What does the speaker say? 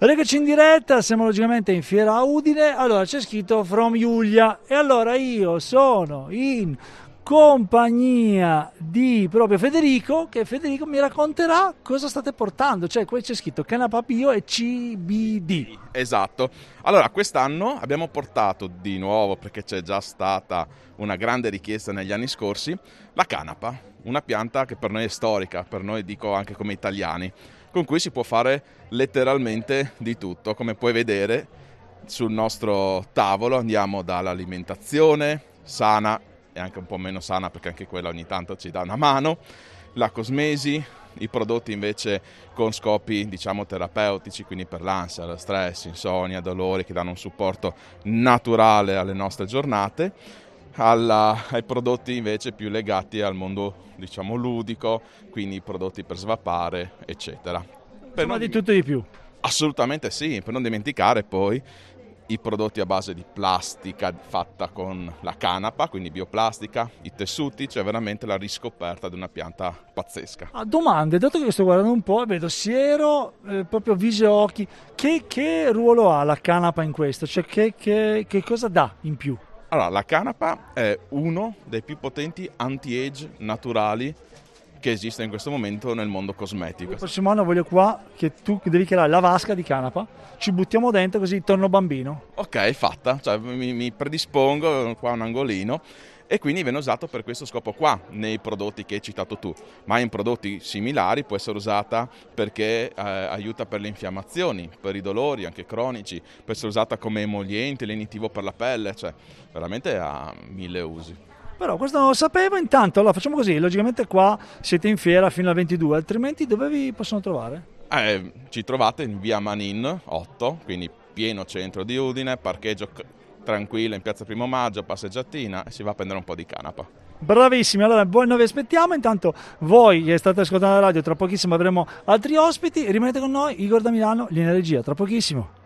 Eccoci in diretta, siamo logicamente in Fiera Udine, allora c'è scritto From Giulia. E allora io sono in compagnia di proprio Federico che Federico mi racconterà cosa state portando, cioè qui c'è scritto canapa bio e CBD. Esatto, allora quest'anno abbiamo portato di nuovo, perché c'è già stata una grande richiesta negli anni scorsi, la canapa, una pianta che per noi è storica, per noi dico anche come italiani con cui si può fare letteralmente di tutto. Come puoi vedere sul nostro tavolo andiamo dall'alimentazione sana e anche un po' meno sana perché anche quella ogni tanto ci dà una mano, la cosmesi, i prodotti invece con scopi diciamo terapeutici, quindi per l'ansia, lo stress, insonnia, dolori che danno un supporto naturale alle nostre giornate, alla, ai prodotti invece più legati al mondo diciamo ludico, quindi prodotti per svapare, eccetera. Per Ma di tutto e di più. Assolutamente sì, per non dimenticare poi i prodotti a base di plastica fatta con la canapa, quindi bioplastica, i tessuti, cioè veramente la riscoperta di una pianta pazzesca. Ah, domande, dato che sto guardando un po' vedo siero, eh, proprio viso e occhi, che, che, ruolo ha la canapa in questo? Cioè che, che, che cosa dà in più? Allora, la canapa è uno dei più potenti anti-age naturali che esiste in questo momento nel mondo cosmetico. Il prossimo anno voglio qua che tu devi creare la vasca di canapa, ci buttiamo dentro così torno bambino. Ok, fatta, cioè, mi, mi predispongo qua un angolino e quindi viene usato per questo scopo qua nei prodotti che hai citato tu, ma in prodotti similari può essere usata perché eh, aiuta per le infiammazioni, per i dolori anche cronici, può essere usata come emoliente, lenitivo per la pelle, cioè veramente ha mille usi. Però questo non lo sapevo, intanto allora facciamo così, logicamente qua siete in fiera fino al 22, altrimenti dove vi possono trovare? Eh, ci trovate in via Manin 8, quindi pieno centro di Udine, parcheggio tranquilla in piazza Primo Maggio, passeggiatina e si va a prendere un po' di canapa. Bravissimi, allora voi noi vi aspettiamo, intanto voi che state ascoltando la radio, tra pochissimo avremo altri ospiti, rimanete con noi, Igor da Milano, linea regia, tra pochissimo.